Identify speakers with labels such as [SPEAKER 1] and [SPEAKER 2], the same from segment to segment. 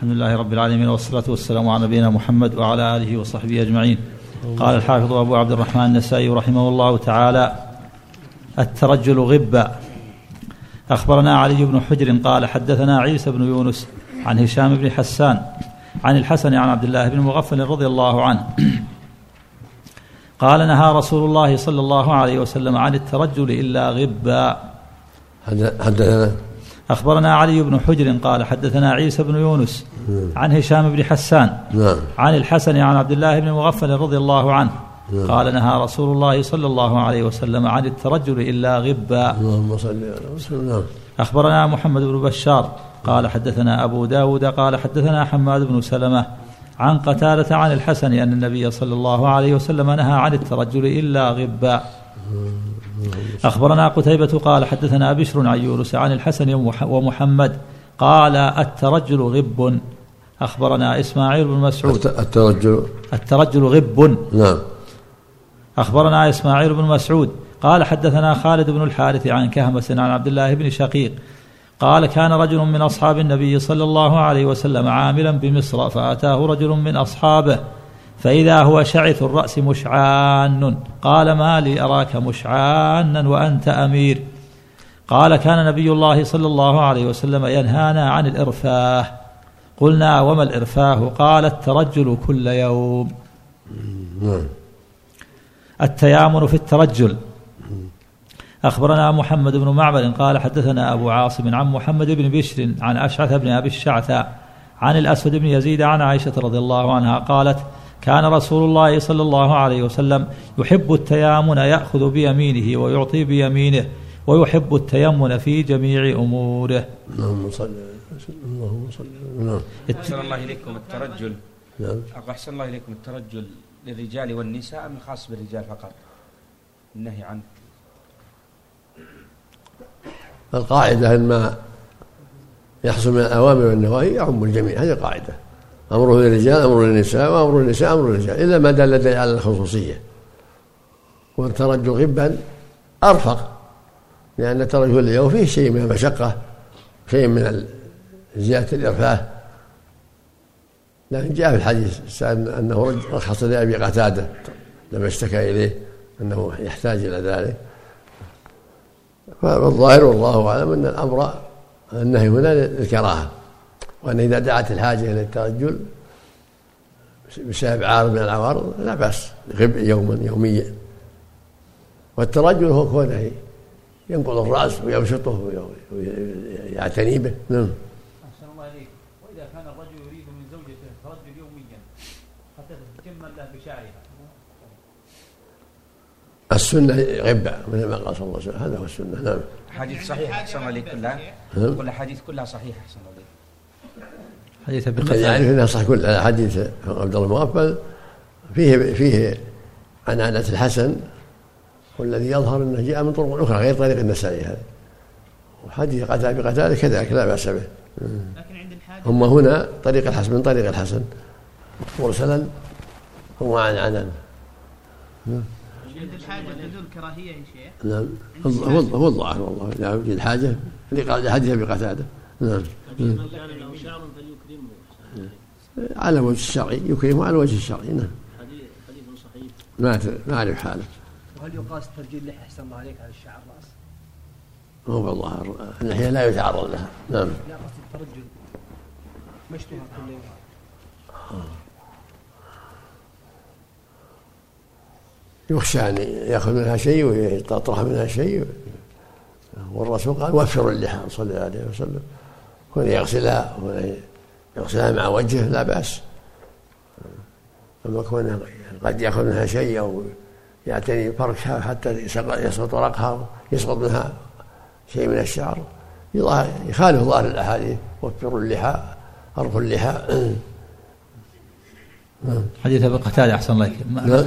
[SPEAKER 1] الحمد لله رب العالمين والصلاة والسلام على نبينا محمد وعلى آله وصحبه أجمعين. قال الحافظ أبو عبد الرحمن النسائي رحمه الله تعالى الترجل غبا أخبرنا علي بن حجر قال حدثنا عيسى بن يونس عن هشام بن حسان عن الحسن عن عبد الله بن مغفل رضي الله عنه. قال نهى رسول الله صلى الله عليه وسلم عن الترجل إلا غبا
[SPEAKER 2] حدثنا
[SPEAKER 1] أخبرنا علي بن حجر قال حدثنا عيسى بن يونس عن هشام بن حسان
[SPEAKER 2] نعم.
[SPEAKER 1] عن الحسن عن عبد الله بن مغفل رضي الله عنه. قال نهى رسول الله صلى الله عليه وسلم عن الترجل إلا غبا.
[SPEAKER 2] اللهم صل على وسلم. نعم.
[SPEAKER 1] أخبرنا محمد بن بشار قال حدثنا أبو داود قال حدثنا حماد بن سلمة عن قتالة عن الحسن أن النبي صلى الله عليه وسلم نهى عن الترجل إلا غبا. أخبرنا قتيبة قال حدثنا بشر عن يونس عن الحسن ومحمد قال الترجل غب. أخبرنا إسماعيل بن مسعود.
[SPEAKER 2] الت- الترجل.
[SPEAKER 1] الترجل غب.
[SPEAKER 2] نعم.
[SPEAKER 1] أخبرنا إسماعيل بن مسعود قال حدثنا خالد بن الحارث عن كهمس عن عبد الله بن شقيق قال كان رجل من أصحاب النبي صلى الله عليه وسلم عاملا بمصر فأتاه رجل من أصحابه فإذا هو شعث الرأس مشعان. قال ما لي أراك مشعانا وأنت أمير. قال كان نبي الله صلى الله عليه وسلم ينهانا عن الإرفاه. قلنا وما الإرفاه؟ قال الترجل كل يوم.
[SPEAKER 2] نعم.
[SPEAKER 1] التيامن في الترجل. أخبرنا محمد بن معمر قال حدثنا أبو عاصم عن محمد بن بشر عن أشعث بن أبي الشعثاء عن الأسود بن يزيد عن عائشة رضي الله عنها قالت كان رسول الله صلى الله عليه وسلم يحب التيامن يأخذ بيمينه ويعطي بيمينه ويحب التيمن في جميع أموره.
[SPEAKER 2] اللهم صل اللهم صل نعم.
[SPEAKER 3] أحسن الله إليكم الترجل.
[SPEAKER 2] نعم.
[SPEAKER 3] أحسن الله إليكم الترجل للرجال والنساء أم خاص بالرجال فقط؟ النهي عنه
[SPEAKER 2] القاعدة أن ما يحصل من الأوامر والنواهي يعم الجميع هذه قاعدة. أمره للرجال أمر للنساء وأمر النساء أمر للرجال إلا ما دل على الخصوصية. والترجل غبا أرفق لأن الترجل اليوم فيه شيء من المشقة شيء من زيادة الإرفاه. لكن جاء في الحديث أنه رخص لأبي قتادة لما اشتكى إليه أنه يحتاج إلى ذلك. فالظاهر والله أعلم أن الأمر النهي هنا للكراهة. وأن إذا دعت الحاجة إلى الترجل بسبب عارض من العوارض لا بأس غب يوما يوميا. والترجل هو كونه ينقض الرأس ويبسطه ويعتني به. نعم.
[SPEAKER 1] أحسن الله إليك. وإذا كان الرجل يريد من زوجته الترجل يوميا حتى تتجمل له بشعرها
[SPEAKER 2] السنة غبه مثل ما قال صلى الله عليه وسلم. هذا هو السنة. نعم.
[SPEAKER 3] حديث صحيح أحسن الله إليك. كلها؟
[SPEAKER 2] نعم.
[SPEAKER 3] كل الحديث كلها صحيحة أحسن الله
[SPEAKER 1] حديث أبي
[SPEAKER 2] يعني
[SPEAKER 1] قتادة
[SPEAKER 2] انها صح كل حديث عبد الله المغفل فيه فيه عن عنة الحسن والذي يظهر أنه جاء من طرق أخرى غير طريق النسائي هذا. وحديث قتادة بقتادة كذلك لا بأس به.
[SPEAKER 4] لكن عند الحاجة
[SPEAKER 2] هم هنا طريق الحسن من طريق الحسن. مرسلا هو عن عنان.
[SPEAKER 4] عند الحاجة تدل كراهية يا شيخ؟
[SPEAKER 2] نعم. هو هو الظاهر والله. لا يوجد حاجة. لحديث أبي قتادة. نعم.
[SPEAKER 5] من كان له شعر فليكرمه.
[SPEAKER 2] على وجه الشرعي يكرمه على وجه الشرعي نعم.
[SPEAKER 5] حديث حديث صحيح.
[SPEAKER 2] ما ما اعرف حاله
[SPEAKER 6] وهل يقاس ترجيل اللحية أحسن الله عليك على الشعر الرأس؟
[SPEAKER 2] هو بالظاهر اللحيه لا يتعرض لها. نعم.
[SPEAKER 6] لا قصد الترجل. مشطوها كل يوم.
[SPEAKER 2] يخشى أن يأخذ منها شيء ويطرح منها شيء. والرسول قال وفروا اللحى صلى الله عليه وسلم. كون يغسلها يغسلها مع وجهه لا بأس. اما كونه قد يأخذ منها شيء أو يعتني فركها حتى يسقط ورقها يسقط منها شيء من الشعر. يخالف ظاهر الأحاديث وفروا اللحى ارخوا اللحى.
[SPEAKER 1] حديث أبي قتادة أحسن الله
[SPEAKER 2] نعم.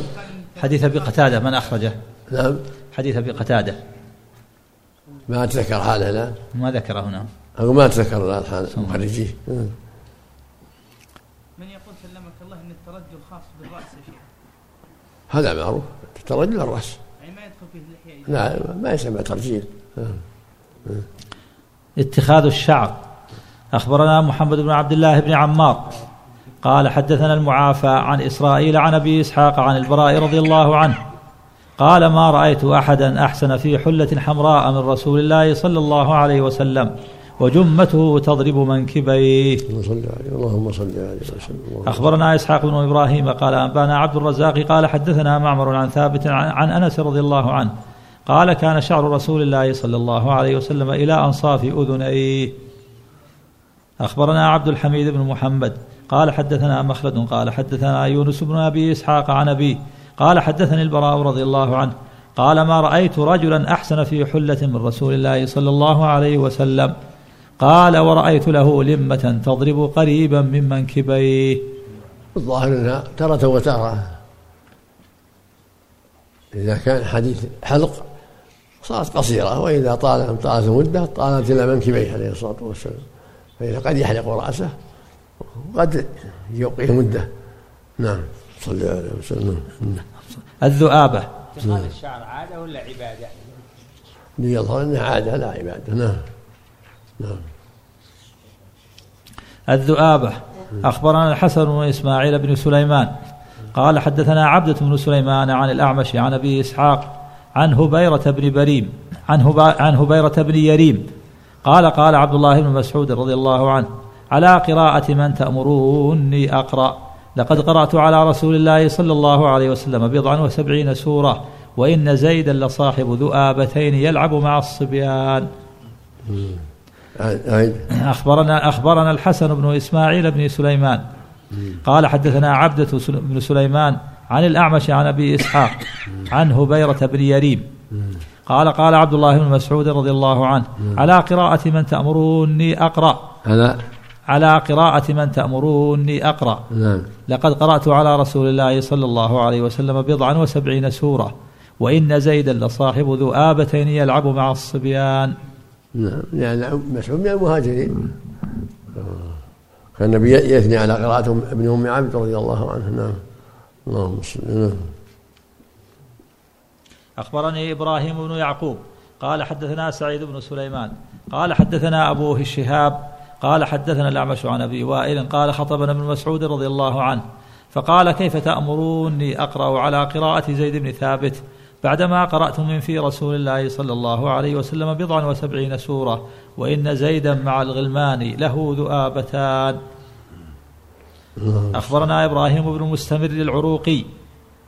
[SPEAKER 1] حديث أبي قتادة من أخرجه؟
[SPEAKER 2] نعم.
[SPEAKER 1] حديث أبي قتادة.
[SPEAKER 2] ما اتذكر حاله الان
[SPEAKER 1] ما ذكره هنا
[SPEAKER 2] أو ما حاله مخرجيه نعم.
[SPEAKER 4] من يقول سلمك الله إن الترجل خاص بالرأس يا شيخ؟
[SPEAKER 2] هذا معروف. ترجل الرأس.
[SPEAKER 4] يعني ما يدخل فيه اللحية
[SPEAKER 2] لا ما يسمى ترجيل.
[SPEAKER 1] اتخاذ الشعر. أخبرنا محمد بن عبد الله بن عمار. قال حدثنا المعافى عن إسرائيل عن أبي إسحاق عن البراء رضي الله عنه. قال ما رأيت أحدا أحسن في حلة حمراء من رسول الله صلى الله عليه وسلم. وجمته تضرب منكبيه.
[SPEAKER 2] اللهم صل عليه وسلم.
[SPEAKER 1] أخبرنا إسحاق بن إبراهيم قال أنبأنا عبد الرزاق قال حدثنا معمر عن ثابت عن, عن أنس رضي الله عنه قال كان شعر رسول الله صلى الله عليه وسلم إلى أنصاف أذنيه. أخبرنا عبد الحميد بن محمد قال حدثنا مخلد قال حدثنا يونس بن أبي إسحاق عن أبيه قال حدثني البراء رضي الله عنه قال ما رأيت رجلا أحسن في حلة من رسول الله صلى الله عليه وسلم. قال ورأيت له لمة تضرب قريبا من منكبيه.
[SPEAKER 2] الظاهر إنها ترى وتارة. إذا كان حديث حلق صارت قصيرة وإذا طال طالت المدة طالت إلى منكبيه عليه الصلاة والسلام. فإذا قد يحلق رأسه قد يبقي مدة. نعم صلى الله عليه وسلم.
[SPEAKER 1] الذؤابة.
[SPEAKER 3] اتخاذ الشعر عادة ولا عبادة؟
[SPEAKER 2] يظهر أنها عادة لا عبادة. نعم. نعم.
[SPEAKER 1] الذؤابة. أخبرنا الحسن بن إسماعيل بن سليمان. قال حدثنا عبدة بن سليمان عن الأعمش عن أبي إسحاق عن هبيرة بن بريم عن, هبا عن هبيرة بن يريم. قال قال عبد الله بن مسعود رضي الله عنه على قراءة من تأمروني أقرأ؟ لقد قرأت على رسول الله صلى الله عليه وسلم بضعا وسبعين سورة وإن زيدا لصاحب ذؤابتين يلعب مع الصبيان. أخبرنا أخبرنا الحسن بن إسماعيل بن سليمان. قال حدثنا عبدة بن سليمان عن الأعمش عن أبي إسحاق عن هبيرة بن يريم. قال قال عبد الله بن مسعود رضي الله عنه على قراءة من تأمروني أقرأ؟
[SPEAKER 2] هذا
[SPEAKER 1] على قراءة من تأمروني أقرأ؟
[SPEAKER 2] نعم.
[SPEAKER 1] لقد قرأت على رسول الله صلى الله عليه وسلم بضعا وسبعين سورة وإن زيدا لصاحب ذؤابتين يلعب مع الصبيان.
[SPEAKER 2] نعم. يعني مسعود من المهاجرين. كان النبي يثني على قراءة ابن أم عبد رضي الله عنه. نعم. اللهم صل نعم
[SPEAKER 1] أخبرني إبراهيم بن يعقوب. قال حدثنا سعيد بن سليمان. قال حدثنا أبوه الشهاب. قال حدثنا الأعمش عن أبي وائل. قال خطبنا ابن مسعود رضي الله عنه. فقال كيف تأمروني أقرأ على قراءة زيد بن ثابت؟ بعدما قرأت من في رسول الله صلى الله عليه وسلم بضعا وسبعين سورة وإن زيدا مع الغلمان له ذؤابتان. أخبرنا إبراهيم بن مستمر العروقي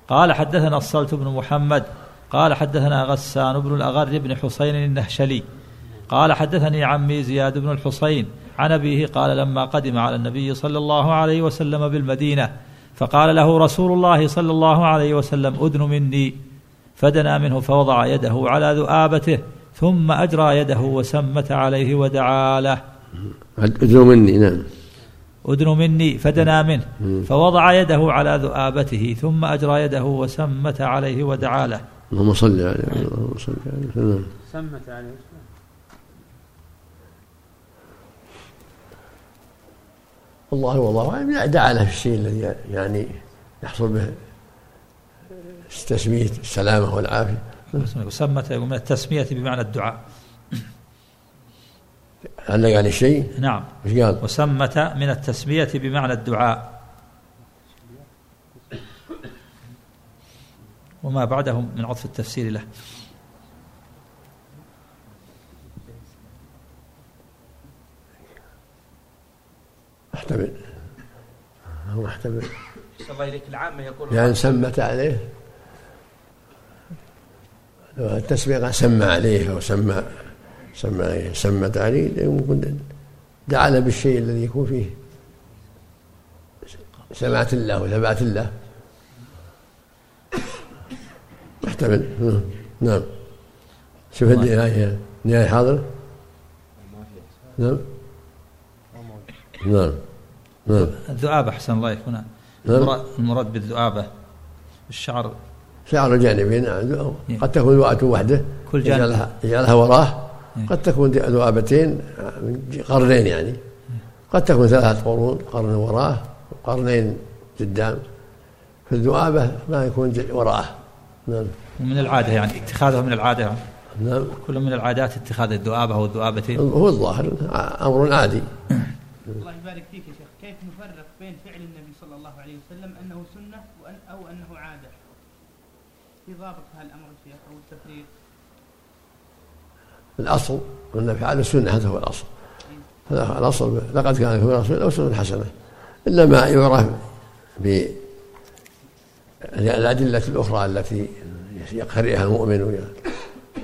[SPEAKER 1] قال حدثنا الصلت بن محمد قال حدثنا غسان بن الأغر بن حسين النهشلي قال حدثني عمي زياد بن الحسين عن أبيه قال لما قدم على النبي صلى الله عليه وسلم بالمدينة فقال له رسول الله صلى الله عليه وسلم أدن مني. فدنا منه فوضع يده على ذؤابته ثم أجرى يده وسمت عليه ودعا له.
[SPEAKER 2] ادعو مني؟ نعم.
[SPEAKER 1] أدن مني فدنا منه. فوضع يده على ذؤابته ثم أجرى يده وسمت عليه ودعا له.
[SPEAKER 2] اللهم صل عليه اللهم صل عليه وسلم
[SPEAKER 3] سمت عليه
[SPEAKER 2] الله والله اعلم دعا له في الشيء الذي يعني يحصل به التسمية السلامة والعافية.
[SPEAKER 1] وسمت من التسمية بمعنى الدعاء.
[SPEAKER 2] علق عليه شيء؟
[SPEAKER 1] نعم.
[SPEAKER 2] إيش قال؟
[SPEAKER 1] وسمت من التسمية بمعنى الدعاء. وما بعده من عطف التفسير له.
[SPEAKER 2] احتمل. هو احتمل.
[SPEAKER 3] الله إليك العامة يقول
[SPEAKER 2] يعني سمت عليه. التسمية قال سمى عليه أو سمى سمى عليه سمت عليه يمكن دعا له بالشيء الذي يكون فيه. سمعت الله وثبات الله. محتمل نعم. نعم شوف النهاية. النهاية حاضر؟ نعم. نعم. نعم.
[SPEAKER 1] الذؤابة أحسن الله يكون.
[SPEAKER 2] نعم.
[SPEAKER 1] المراد, المراد بالذؤابة. الشعر
[SPEAKER 2] شعر جانبين نعم. قد تكون ذؤابة وحده
[SPEAKER 1] كل جانب.
[SPEAKER 2] يجعلها, يجعلها وراه
[SPEAKER 1] إيه.
[SPEAKER 2] قد تكون ذؤابتين من قرنين يعني. قد تكون ثلاثة قرون قرن وراه وقرنين قدام. فالذؤابة ما يكون ج- وراءه نعم.
[SPEAKER 1] ومن العادة يعني اتخاذه من العادة يعني.
[SPEAKER 2] نعم.
[SPEAKER 1] كل من العادات اتخاذ الذؤابة والذؤابتين
[SPEAKER 2] هو الظاهر أمر عادي.
[SPEAKER 4] الله يبارك فيك يا شيخ. كيف نفرق بين فعل النبي صلى الله عليه وسلم أنه سنة وأن أو انه عاده في ضابط هالامر يا شيخ أو التفريق؟
[SPEAKER 2] الأصل أن فعل السنة هذا هو الأصل. هذا الأصل. لقد كان في رسول الله أسوة حسنة. إلا ما يعرف بالأدلة الأخرى التي يقترئها المؤمن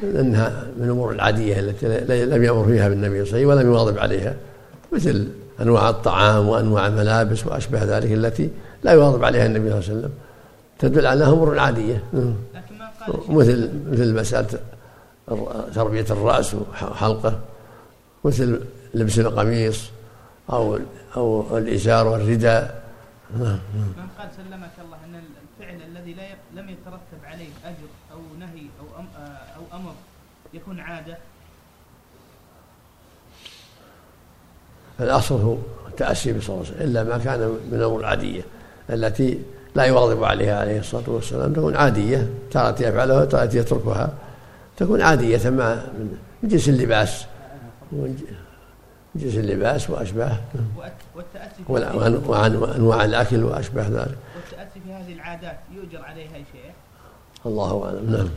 [SPEAKER 2] أنها من الأمور العادية التي لم يأمر فيها بالنبي صلى الله عليه وسلم ولم يواظب عليها مثل أنواع الطعام وأنواع الملابس وأشبه ذلك التي لا يواظب عليها النبي صلى الله عليه وسلم. تدل على أنها أمور عادية.
[SPEAKER 4] لكن ما قال
[SPEAKER 2] مثل مثل مسألة تربية الرأس وحلقه. مثل لبس القميص أو أو الإزار والرداء. نعم
[SPEAKER 4] من قال سلمك الله أن الفعل الذي لا لم يترتب عليه أجر أو نهي أو أم آه، أو أمر يكون عادة؟
[SPEAKER 2] الأصل هو التأسي به صلى الله عليه وسلم إلا ما كان من الأمور العادية التي لا يواظب عليها عليه الصلاة والسلام تكون عادية تارة يفعلها وتارة يتركها. تكون عادية مع من جنس اللباس. من جنس اللباس وأشباه. وأن- وعن وأنواع الأكل وأشباه ذلك.
[SPEAKER 4] والتاسي في هذه العادات يؤجر عليها يا شيخ
[SPEAKER 2] الله أعلم. نعم.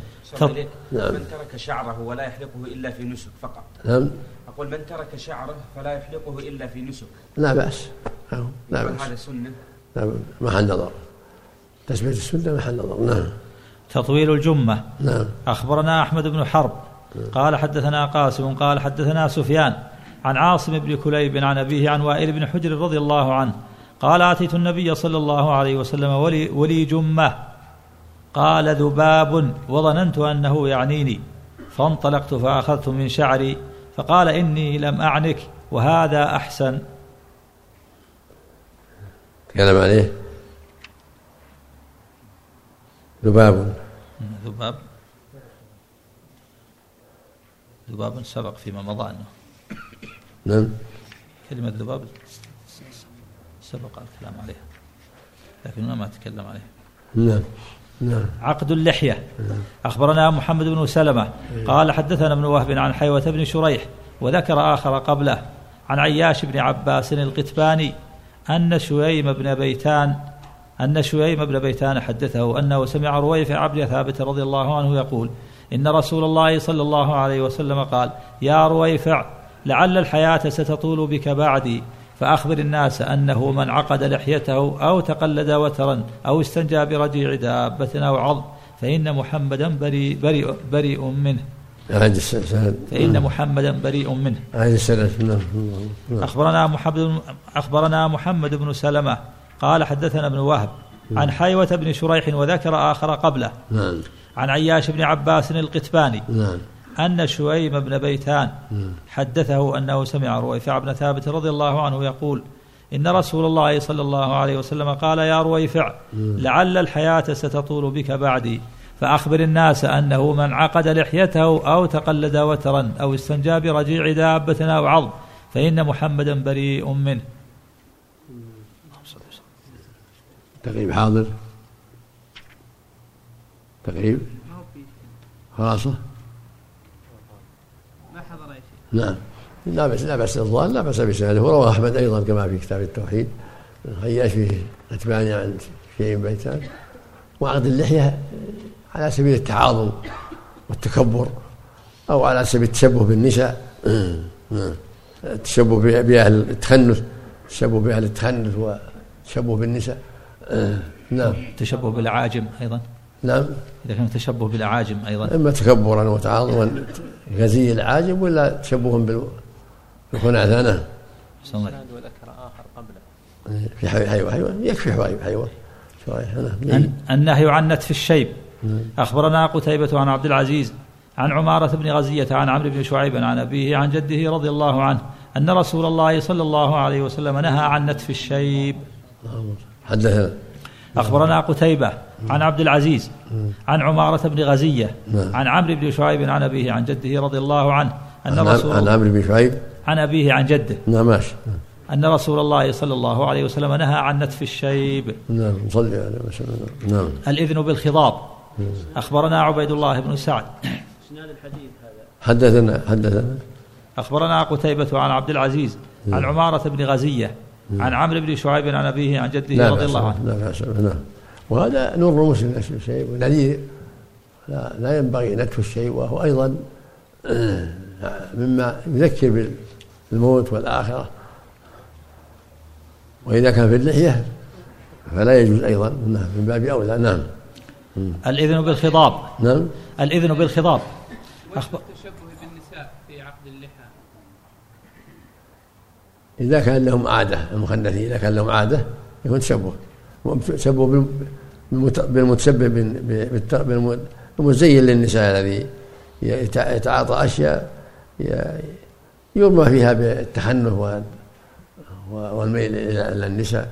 [SPEAKER 2] نعم.
[SPEAKER 3] من ترك شعره ولا يحلقه إلا في نسك فقط.
[SPEAKER 2] نعم.
[SPEAKER 3] أقول من ترك شعره فلا يحلقه إلا في نسك.
[SPEAKER 2] لا بأس. نعم، لا بأس.
[SPEAKER 3] هذا سنة.
[SPEAKER 2] لا بأس. محل نظر تثبيت السنة محل نظر نعم.
[SPEAKER 1] تطويل الجمة.
[SPEAKER 2] نعم.
[SPEAKER 1] أخبرنا أحمد بن حرب. قال حدثنا قاسم قال حدثنا سفيان عن عاصم بن كليب عن أبيه عن وائل بن حجر رضي الله عنه. قال أتيت النبي صلى الله عليه وسلم ولي, ولي جمة. قال ذباب وظننت أنه يعنيني. فانطلقت فأخذت من شعري فقال إني لم أعنك وهذا أحسن.
[SPEAKER 2] تكلم عليه؟ ذباب.
[SPEAKER 1] ذباب. ذباب سبق فيما مضى أنه.
[SPEAKER 2] نعم.
[SPEAKER 1] كلمة ذباب سبق الكلام عليها. لكننا ما تكلم عليها.
[SPEAKER 2] نعم. نعم.
[SPEAKER 1] عقد اللحية. أخبرنا محمد بن سلمة. قال حدثنا ابن وهب عن حيوة بن شريح وذكر آخر قبله عن عياش بن عباس القتباني أن شويم بن بيتان أن شويم بن بيتان حدثه أنه سمع رويفع بن ثابت رضي الله عنه يقول إن رسول الله صلى الله عليه وسلم قال يا رويفع لعل الحياة ستطول بك بعدي فأخبر الناس أنه من عقد لحيته أو تقلد وترا أو استنجى برجيع دابة أو عظم فإن محمدا بريء, بريء, بريء منه.
[SPEAKER 2] عاد السند
[SPEAKER 1] فإن محمدا بريء منه.
[SPEAKER 2] عاد السند نعم.
[SPEAKER 1] أخبرنا محمد أخبرنا محمد بن سلمة قال حدثنا ابن وهب عن حيوة بن شريح وذكر آخر قبله.
[SPEAKER 2] نعم.
[SPEAKER 1] عن عياش بن عباس القتباني
[SPEAKER 2] نعم.
[SPEAKER 1] أن شويم بن بيتان حدثه أنه سمع رويفع بن ثابت رضي الله عنه يقول إن رسول الله صلى الله عليه وسلم قال يا رويفع لعل الحياة ستطول بك بعدي فأخبر الناس أنه من عقد لحيته أو تقلد وترا أو استنجى برجيع دابة أو عظم فإن محمدا بريء منه.
[SPEAKER 2] تقريب حاضر.
[SPEAKER 4] في
[SPEAKER 2] خلاصة.
[SPEAKER 4] ما حضر يا شيخ
[SPEAKER 2] نعم. لا بأس لا بأس الظاهر لا بأس بسنده وروى أحمد أيضا كما في كتاب التوحيد. خياش فيه أتباني عن شيء بيتان. وعقد اللحية على سبيل التعاظم والتكبر أو على سبيل التشبه بالنساء. نعم. التشبه بأهل التخنث التشبه بأهل التخنث والتشبه بالنساء. نعم.
[SPEAKER 1] تشبه بالعاجم أيضا؟
[SPEAKER 2] نعم.
[SPEAKER 1] إذا كان تشبه بالعاجم أيضا.
[SPEAKER 2] إما تكبرا وتعاظما غزي العاجب ولا تشبه بال-
[SPEAKER 1] الله.
[SPEAKER 6] الإسناد وذكر آخر قبله
[SPEAKER 2] في حي حيوة حيوة يكفي نعم
[SPEAKER 1] أن- النهي عن نتف الشيب. أخبرنا قتيبة عن عبد العزيز عن عمارة بن غزية عن عمرو بن شعيب عن أبيه عن جده رضي الله عنه أن رسول الله صلى الله عليه وسلم نهى عن نتف الشيب.
[SPEAKER 2] حدثنا
[SPEAKER 1] أخبرنا قتيبة عن عبد العزيز عن عمارة بن غزية
[SPEAKER 2] نعم.
[SPEAKER 1] عن عمرو بن شعيب عن أبيه عن جده رضي الله عنه أن
[SPEAKER 2] عن
[SPEAKER 1] رسول
[SPEAKER 2] عن عمرو بن شعيب؟
[SPEAKER 1] عن أبيه عن جده.
[SPEAKER 2] نعم ماشي.
[SPEAKER 1] أن رسول الله صلى الله عليه وسلم نهى عن نتف الشيب.
[SPEAKER 2] نعم صلي عليه وسلم. نعم.
[SPEAKER 1] الإذن بالخضاب. أخبرنا عبيد الله بن سعد.
[SPEAKER 5] الحديث هذا
[SPEAKER 2] حدثنا حدثنا.
[SPEAKER 1] أخبرنا قتيبة عن عبد العزيز عن عمارة بن غزية عن عمرو بن شعيب عن أبيه عن جده رضي الله عنه.
[SPEAKER 2] لا بأس نعم وهذا نور المسلم نفس الشيء ونذير لا, لا ينبغي نتف الشيء وهو أيضا مما يذكر بالموت والآخرة. وإذا كان في اللحية فلا يجوز أيضا. نعم من باب أولى. نعم.
[SPEAKER 1] الإذن بالخضاب.
[SPEAKER 2] نعم.
[SPEAKER 1] الإذن بالخضاب. أخبر
[SPEAKER 4] التشبه بالنساء في عقد اللحى
[SPEAKER 2] إذا كان لهم عادة المخنثين إذا كان لهم عادة يكون تشبه تشبه بال- بالمت- بالمتشبه بال- بالت- بالم- بالمزين للنساء الذي يتع- يتعاطى أشياء يرمى فيها بالتحنث وال- والميل إلى النساء.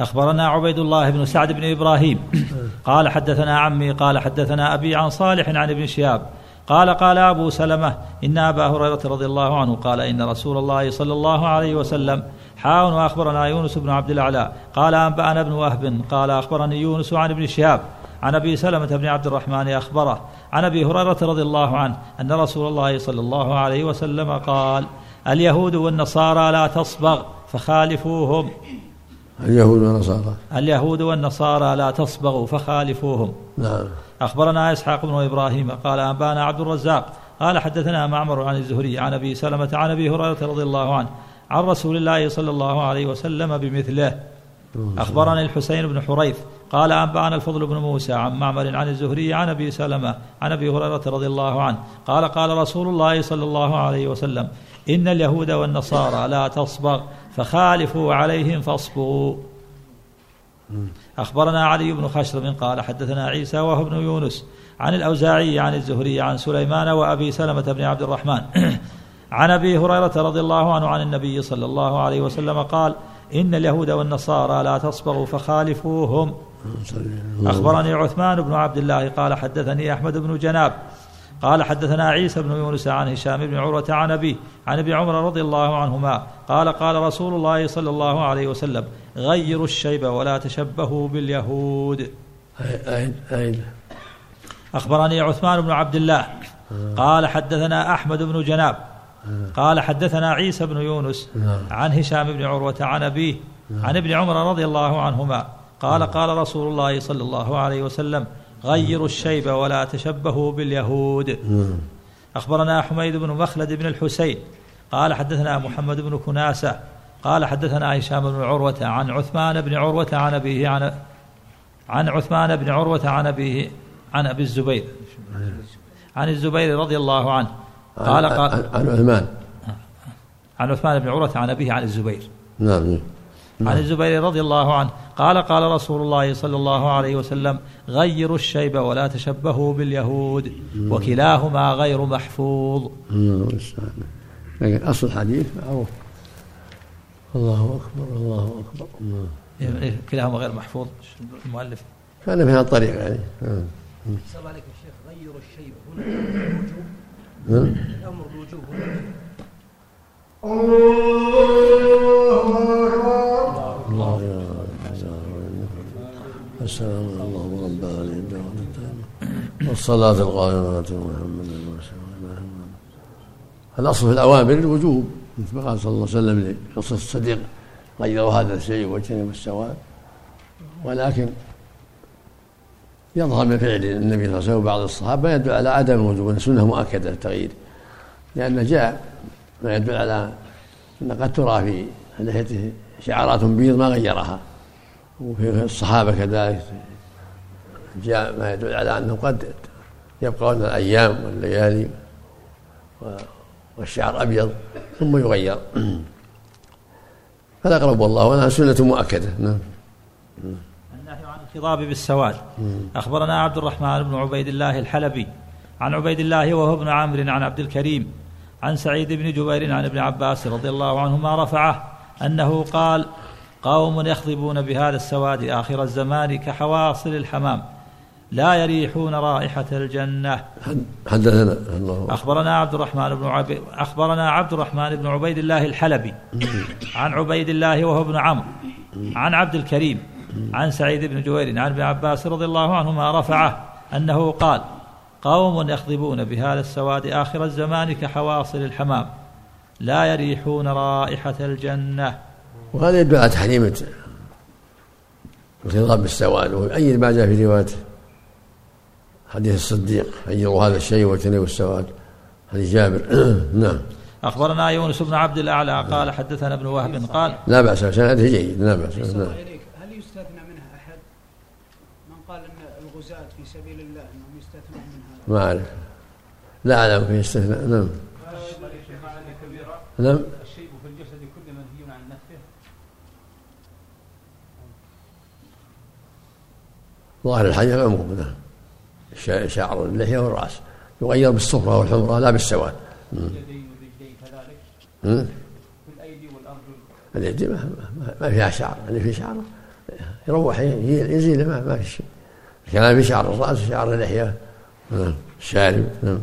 [SPEAKER 1] أخبرنا عبيد الله بن سعد بن إبراهيم. قال حدثنا عمي قال حدثنا أبي عن صالح عن ابن شهاب. قال قال أبو سلمة إن أبا هريرة رضي الله عنه قال إن رسول الله صلى الله عليه وسلم حاون وأخبرنا يونس بن عبد الأعلى قال أنبأنا ابن وهب قال أخبرني يونس عن ابن شهاب عن أبي سلمة بن عبد الرحمن أخبره عن أبي هريرة رضي الله عنه أن رسول الله صلى الله عليه وسلم قال اليهود والنصارى لا تصبغ فخالفوهم
[SPEAKER 2] اليهود والنصارى.
[SPEAKER 1] اليهود والنصارى لا تصبغوا فخالفوهم
[SPEAKER 2] نعم.
[SPEAKER 1] أخبرنا إسحاق بن إبراهيم قال أنبانا عبد الرزاق قال حدثنا معمر عن الزهري عن أبي سلمة عن أبي هريرة رضي الله عنه عن رسول الله صلى الله عليه وسلم بمثله. أخبرني الحسين بن حريث قال أنبأنا الفضل بن موسى عن معمر عن الزهري عن أبي سلمة عن أبي هريرة رضي الله عنه قال قال رسول الله صلى الله عليه وسلم إن اليهود والنصارى لا تصبغ فخالفوا عليهم فاصبغوا. أخبرنا علي بن خشرم قال حدثنا عيسى وهو ابن يونس عن الأوزاعي عن الزهري عن سليمان وأبي سلمة بن عبد الرحمن. عن أبي هريرة رضي الله عنه عن النبي صلى الله عليه وسلم قال إن اليهود والنصارى لا تصبغوا فخالفوهم. أخبرني عثمان بن عبد الله قال حدثني أحمد بن جناب قال حدثنا عيسى بن يونس عن هشام بن عروة عن أبيه عن ابن عمر رضي الله عنهما قال قال رسول الله صلى الله عليه وسلم غيروا الشيب ولا تشبهوا باليهود. أخبرني عثمان بن عبد الله. قال حدثنا أحمد بن جناب. قال حدثنا عيسى بن يونس. عن هشام بن عروة عن أبيه عن ابن عمر رضي الله عنهما. قال قال رسول الله صلى الله عليه وسلم غيروا الشيب ولا تشبهوا باليهود. أخبرنا حميد بن مخلد بن الحسين. قال حدثنا محمد بن كناسة قال حدثنا هشام بن عروة عن عثمان بن عروة عن أبيه عن عن عثمان بن عروة عن أبيه عن أبي الزبير. عن الزبير رضي الله عنه. قال قال
[SPEAKER 2] عن عثمان.
[SPEAKER 1] عن عثمان بن عروة عن أبيه عن الزبير.
[SPEAKER 2] نعم
[SPEAKER 1] عن الزبير رضي الله عنه. قال قال رسول الله صلى الله عليه وسلم غيروا الشيب ولا تشبهوا باليهود وكلاهما غير محفوظ.
[SPEAKER 2] الله المستعان. لكن أصل الحديث معروف الله أكبر الله أكبر. الله.
[SPEAKER 1] إيه، كلاهما غير محفوظ المؤلف.
[SPEAKER 2] كان في هذا الطريق يعني. آه.
[SPEAKER 6] السلام عليكم يا شيخ. غيروا الشيب هنا الوجوب. الأمر بالوجوب هنا.
[SPEAKER 2] الله يا السلام اللهم رب العالمين دعوة التامة والصلاة القائمة محمد الله الأصل في الأوامر الوجوب. مثل ما قال صلى الله عليه وسلم لقصة الصديق غيروا هذا الشيء واجتنبوا السواد ولكن يظهر من فعل النبي صلى الله عليه وسلم وبعض الصحابة يدل على عدم أن السنة مؤكدة التغيير لأن جاء ما يدل على أن قد ترى في لحيته شعرات بيض ما غيرها. وفي الصحابة كذلك جاء ما يدل على أنه قد يبقون الأيام والليالي. والشعر أبيض ثم يغير. فالأقرب والله أنها سنة مؤكدة. نعم.
[SPEAKER 1] النهي عن الخضاب بالسواد. أخبرنا عبد الرحمن بن عبيد الله الحلبي عن عبيد الله وهو ابن عمرو عن عبد الكريم عن سعيد بن جبير عن ابن عباس رضي الله عنهما رفعه أنه قال قوم يخضبون بهذا السواد آخر الزمان كحواصل الحمام. لا يريحون رائحة الجنة.
[SPEAKER 2] حد- حدثنا
[SPEAKER 1] أخبرنا عبد الرحمن بن عبيد أخبرنا عبد الرحمن بن عبيد الله الحلبي عن عبيد الله وهو ابن عمرو عن عبد الكريم عن سعيد بن جوير عن ابن عباس رضي الله عنهما رفعه أنه قال قوم يخضبون بهذا السواد آخر الزمان كحواصل الحمام. لا يريحون رائحة الجنة.
[SPEAKER 2] وهذا يدل على تحريم الخضاب بالسواد ويؤيد ما جاء في رواية. حديث الصديق غيروا هذا الشيء واجتنبوا السواد. حديث جابر. نعم.
[SPEAKER 1] أخبرنا يونس بن عبد الأعلى قال حدثنا ابن وهب قال
[SPEAKER 2] لا بأس سنده جيد لا بأس نعم.
[SPEAKER 6] هل يستثنى منها أحد؟ من قال أن الغزاة في سبيل الله أنهم يستثنون من هذا.
[SPEAKER 2] ما أعرف. لا أعلم فيه استثناء نعم. نعم.
[SPEAKER 3] الشيء في الجسد كل منهي عن نفسه.
[SPEAKER 2] ظاهر الحديث عموم نعم. شعر اللحية والرأس. يغير بالصفرة والحمرة لا بالسواد.
[SPEAKER 3] اليدين
[SPEAKER 2] ما, ما, ما فيها شعر. اللي في شعر يروح يزيله ما, ما في شيء. كان في شعر الرأس وشعر اللحية. نعم الشارب نعم.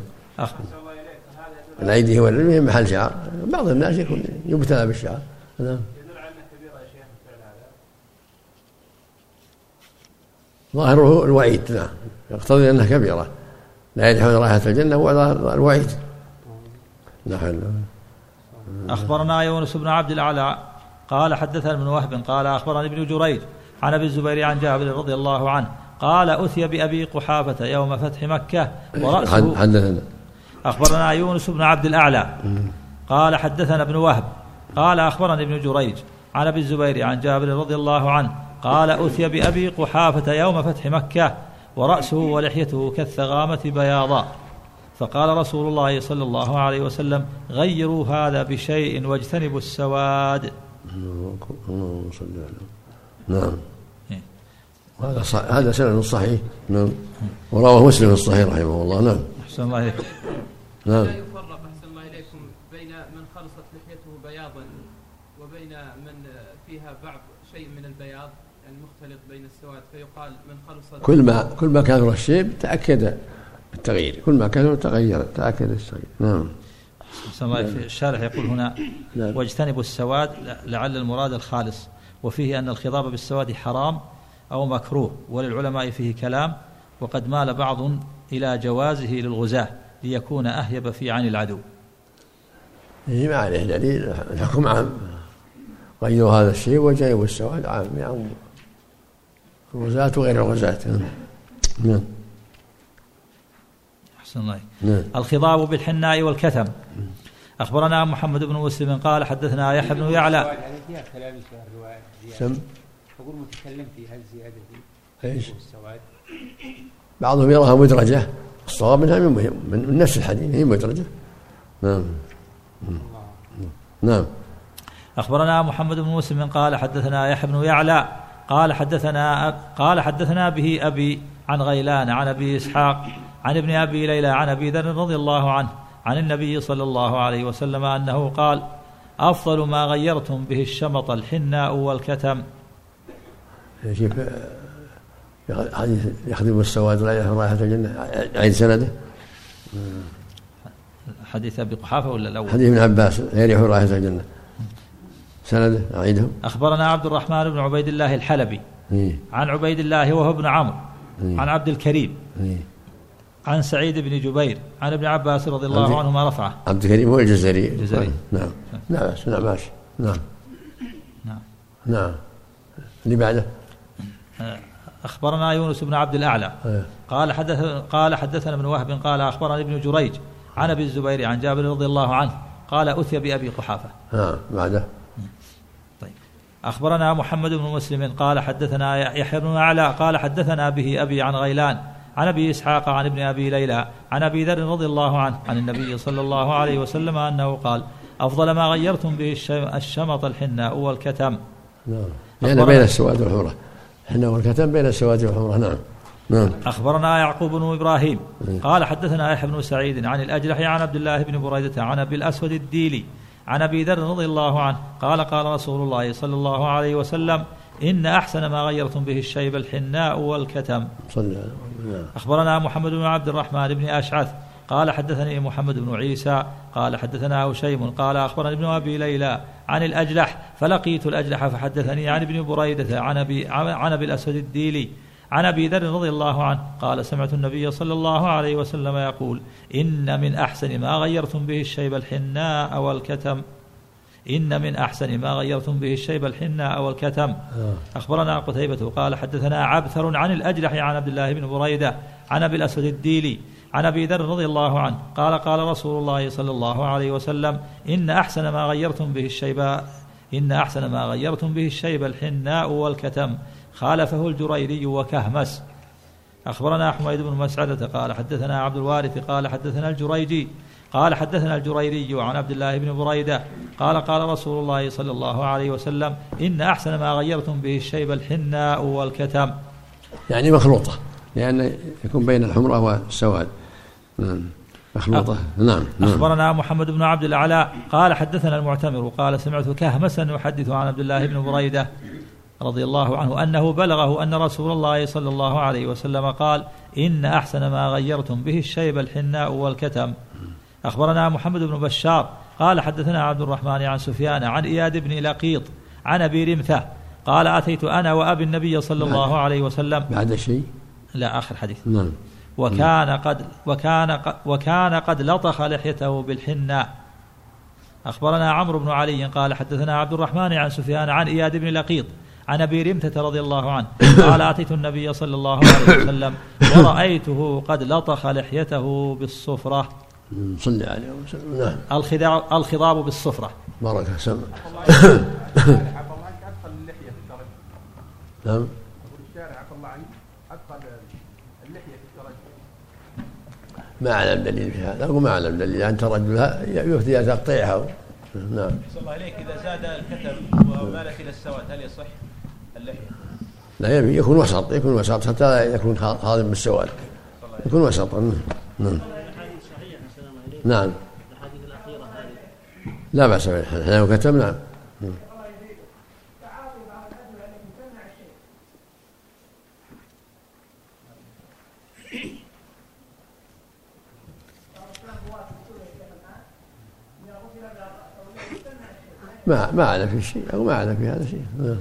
[SPEAKER 2] الايدي والرجل محل شعر. بعض الناس يكون يبتلى بالشعر. نعم. ظاهره الوعيد نعم. يقتضي أنها كبيرة. لا يدخل رائحه الجنة هو ظاهر الوعيد. نعم.
[SPEAKER 1] أخبرنا يونس بن عبد الأعلى قال حدثنا ابن وهب قال أخبرني ابن جريج عن أبي الزبير عن جابر رضي الله عنه قال أتي بأبي قحافة يوم فتح مكة ورأسه.
[SPEAKER 2] حد- حدثنا.
[SPEAKER 1] أخبرنا يونس بن عبد الأعلى قال حدثنا ابن وهب قال أخبرني ابن جريج عن أبي الزبير عن جابر رضي الله عنه قال أتي بأبي قحافة يوم فتح مكة ورأسه ولحيته كالثغامة بياضاء فقال رسول الله صلى الله عليه وسلم غيروا هذا بشيء واجتنبوا السواد.
[SPEAKER 2] اللهم صل على نعم. هذا صح... هذا سند صحيح. نعم. ورواه مسلم الصحيح رحمه الله. نعم.
[SPEAKER 1] أحسن الله
[SPEAKER 2] نعم
[SPEAKER 7] لا يفرق أحسن الله إليكم بين من خلصت لحيته بياضا وبين من فيها بعض شيء من البياض يعني مختلط بين السواد فيقال من خلصت
[SPEAKER 2] كل ما كل ما كثر الشيب تأكد التغيير. كل ما كثر تغير تأكد التغيير. نعم.
[SPEAKER 1] الشارح يقول هنا
[SPEAKER 2] نعم.
[SPEAKER 1] واجتنبوا السواد لعل المراد الخالص وفيه أن الخضاب بالسواد حرام أو مكروه وللعلماء فيه كلام وقد مال بعض إلى جوازه للغزاة ليكون أهيب في عن العدو.
[SPEAKER 2] هي ما عليه دليل. الحكم عام. غيروا هذا الشيء وجنبوا السواد عام. يعم الغزاة وغير الغزاة. نعم. نعم
[SPEAKER 1] أحسن الله.
[SPEAKER 2] نعم.
[SPEAKER 1] الخضاب بالحناء والكتم. أخبرنا محمد بن مسلم قال حدثنا يحيى بن يعلى.
[SPEAKER 8] فيها كلام في الرواية. زيادة.
[SPEAKER 2] سم.
[SPEAKER 8] أقول متكلم في هالزيادة دي. إيش؟
[SPEAKER 2] بعضهم يراها مدرجة. الصواب منها من, من, من نفس الحديث هي مدرجة. نعم. نعم.
[SPEAKER 1] أخبرنا محمد بن مسلم قال حدثنا يحيى بن يعلى. قال حدثنا قال حدثنا به أبي عن غيلان عن أبي إسحاق عن ابن أبي ليلى عن أبي ذر رضي الله عنه عن النبي صلى الله عليه وسلم أنه قال أفضل ما غيرتم به الشمط الحناء والكتم.
[SPEAKER 2] كيف حديث يخدم السواد ولا يحرم رائحة الجنة عيد سنده؟
[SPEAKER 1] حديث أبي قحافة ولا الأول؟
[SPEAKER 2] حديث ابن عباس لا يريح رائحة الجنة. سنده أعيده
[SPEAKER 1] أخبرنا عبد الرحمن بن عبيد الله الحلبي
[SPEAKER 2] إيه.
[SPEAKER 1] عن عبيد الله وهو ابن عمرو
[SPEAKER 2] إيه.
[SPEAKER 1] عن عبد الكريم
[SPEAKER 2] إيه.
[SPEAKER 1] عن سعيد بن جبير عن ابن عباس رضي الله
[SPEAKER 2] عبد-
[SPEAKER 1] عنهما رفعه.
[SPEAKER 2] عبد الكريم هو الجزري.
[SPEAKER 1] الجزري.
[SPEAKER 2] نعم. نعم. نعم ماشي نعم.
[SPEAKER 1] نعم.
[SPEAKER 2] نعم. اللي بعده؟
[SPEAKER 1] أخبرنا يونس بن عبد الأعلى.
[SPEAKER 2] إيه.
[SPEAKER 1] قال حدث قال حدثنا ابن وهب قال أخبرني ابن جريج عن أبي الزبير عن جابر رضي الله عنه قال أتي بأبي قحافة.
[SPEAKER 2] نعم بعده.
[SPEAKER 1] أخبرنا محمد بن مسلم قال حدثنا يحيى بن أعلى قال حدثنا به أبي عن غيلان عن أبي إسحاق عن ابن أبي ليلى عن أبي ذر رضي الله عنه عن النبي صلى الله عليه وسلم أنه قال أفضل ما غيرتم به الش- الشمط الحناء والكتم
[SPEAKER 2] نعم.
[SPEAKER 1] أخبرنا-
[SPEAKER 2] بين السواد والحمرة إحنا والكتم بين السواد والحمرة نعم. نعم.
[SPEAKER 1] أخبرنا يعقوب بن إبراهيم قال حدثنا يحيى بن سعيد عن الأجلح عن عبد الله بن بريدة عن أبي الأسود الديلي عن أبي ذر رضي الله عنه قال قال رسول الله صلى الله عليه وسلم إن أحسن ما غيرتم به الشيب الحناء والكتم
[SPEAKER 2] صلى الله عليه وسلم.
[SPEAKER 1] أخبرنا محمد بن عبد الرحمن بن أشعث قال حدثني محمد بن عيسى قال حدثنا هشيم قال أخبرني ابن أبي ليلى عن الأجلح فلقيت الأجلح فحدثني عن ابن بريدة عن أبي عن أبي الأسود الديلي عن أبي ذر رضي الله عنه قال سمعت النبي صلى الله عليه وسلم يقول إن من أحسن ما غيرتم به الشيب الحناء والكتم. إن من أحسن ما غيرتم به الشيب الحناء والكتم. أخبرنا قتيبة قال حدثنا عبثر عن الأجلح عن عبد الله بن بريدة عن أبي الأسود الديلي عن أبي ذر رضي الله عنه قال قال رسول الله صلى الله عليه وسلم إن أحسن ما غيرتم به الشيب إن أحسن ما غيرتم به الشيب الحناء والكتم. خالفه الجريري وكهمس. أخبرنا حميد بن مسعدة قال حدثنا عبد الوارث قال حدثنا الجريجي قال حدثنا الجريري عن عبد الله بن بريدة قال قال رسول الله صلى الله عليه وسلم إن أحسن ما غيرتم به الشيب الحناء والكتم.
[SPEAKER 2] يعني مخلوطة لأن يكون بين الحمرة والسواد. نعم مخلوطة. نعم نعم.
[SPEAKER 1] أخبرنا محمد بن عبد الأعلى قال حدثنا المعتمر قال سمعت كهمسا يحدث عن عبد الله بن بريدة. رضي الله عنه أنه بلغه أن رسول الله صلى الله عليه وسلم قال إن أحسن ما غيرتم به الشيب الحناء والكتم. أخبرنا محمد بن بشار قال حدثنا عبد الرحمن عن سفيان عن إياد بن لقيط عن أبي رمثة قال أتيت أنا وأبي النبي صلى الله عليه وسلم.
[SPEAKER 2] بعد شيء؟
[SPEAKER 1] لا آخر حديث.
[SPEAKER 2] نعم.
[SPEAKER 1] وكان قد وكان قد وكان قد لطخ لحيته بالحناء أخبرنا عمرو بن علي قال حدثنا عبد الرحمن عن سفيان عن إياد بن لقيط عن أبي رمثة رضي الله عنه. قال اتيت النبي صلى الله عليه وسلم ورأيته قد لطخ لحيته بالصفرة.
[SPEAKER 2] صلى عليه وسلم. نعم.
[SPEAKER 1] الخضاب الخضاب بالصفرة.
[SPEAKER 2] بارك سمع
[SPEAKER 7] عفى الله عنك ادخل اللحيه في الترجل
[SPEAKER 2] نعم.
[SPEAKER 7] يقول الشارع عفى الله عنك ادخل اللحيه في الترجل
[SPEAKER 2] ما أعلم دليل في هذا. ما أعلم دليل. أن ترجلها يفتي إلى تقطيعها نعم.
[SPEAKER 3] صلى الله عليك. إذا زاد الكتم ومالت إلى السواد هل يصح؟
[SPEAKER 2] لا يبي يكون وسط يكون وسط حتى لا يكون خاضم بالسواد. يكون وسطا نعم. نعم.
[SPEAKER 5] هذه
[SPEAKER 2] لا بأس بالحنان وكتم نعم. ما ما أعلم في شيء أو ما أعلم في هذا شيء نعم.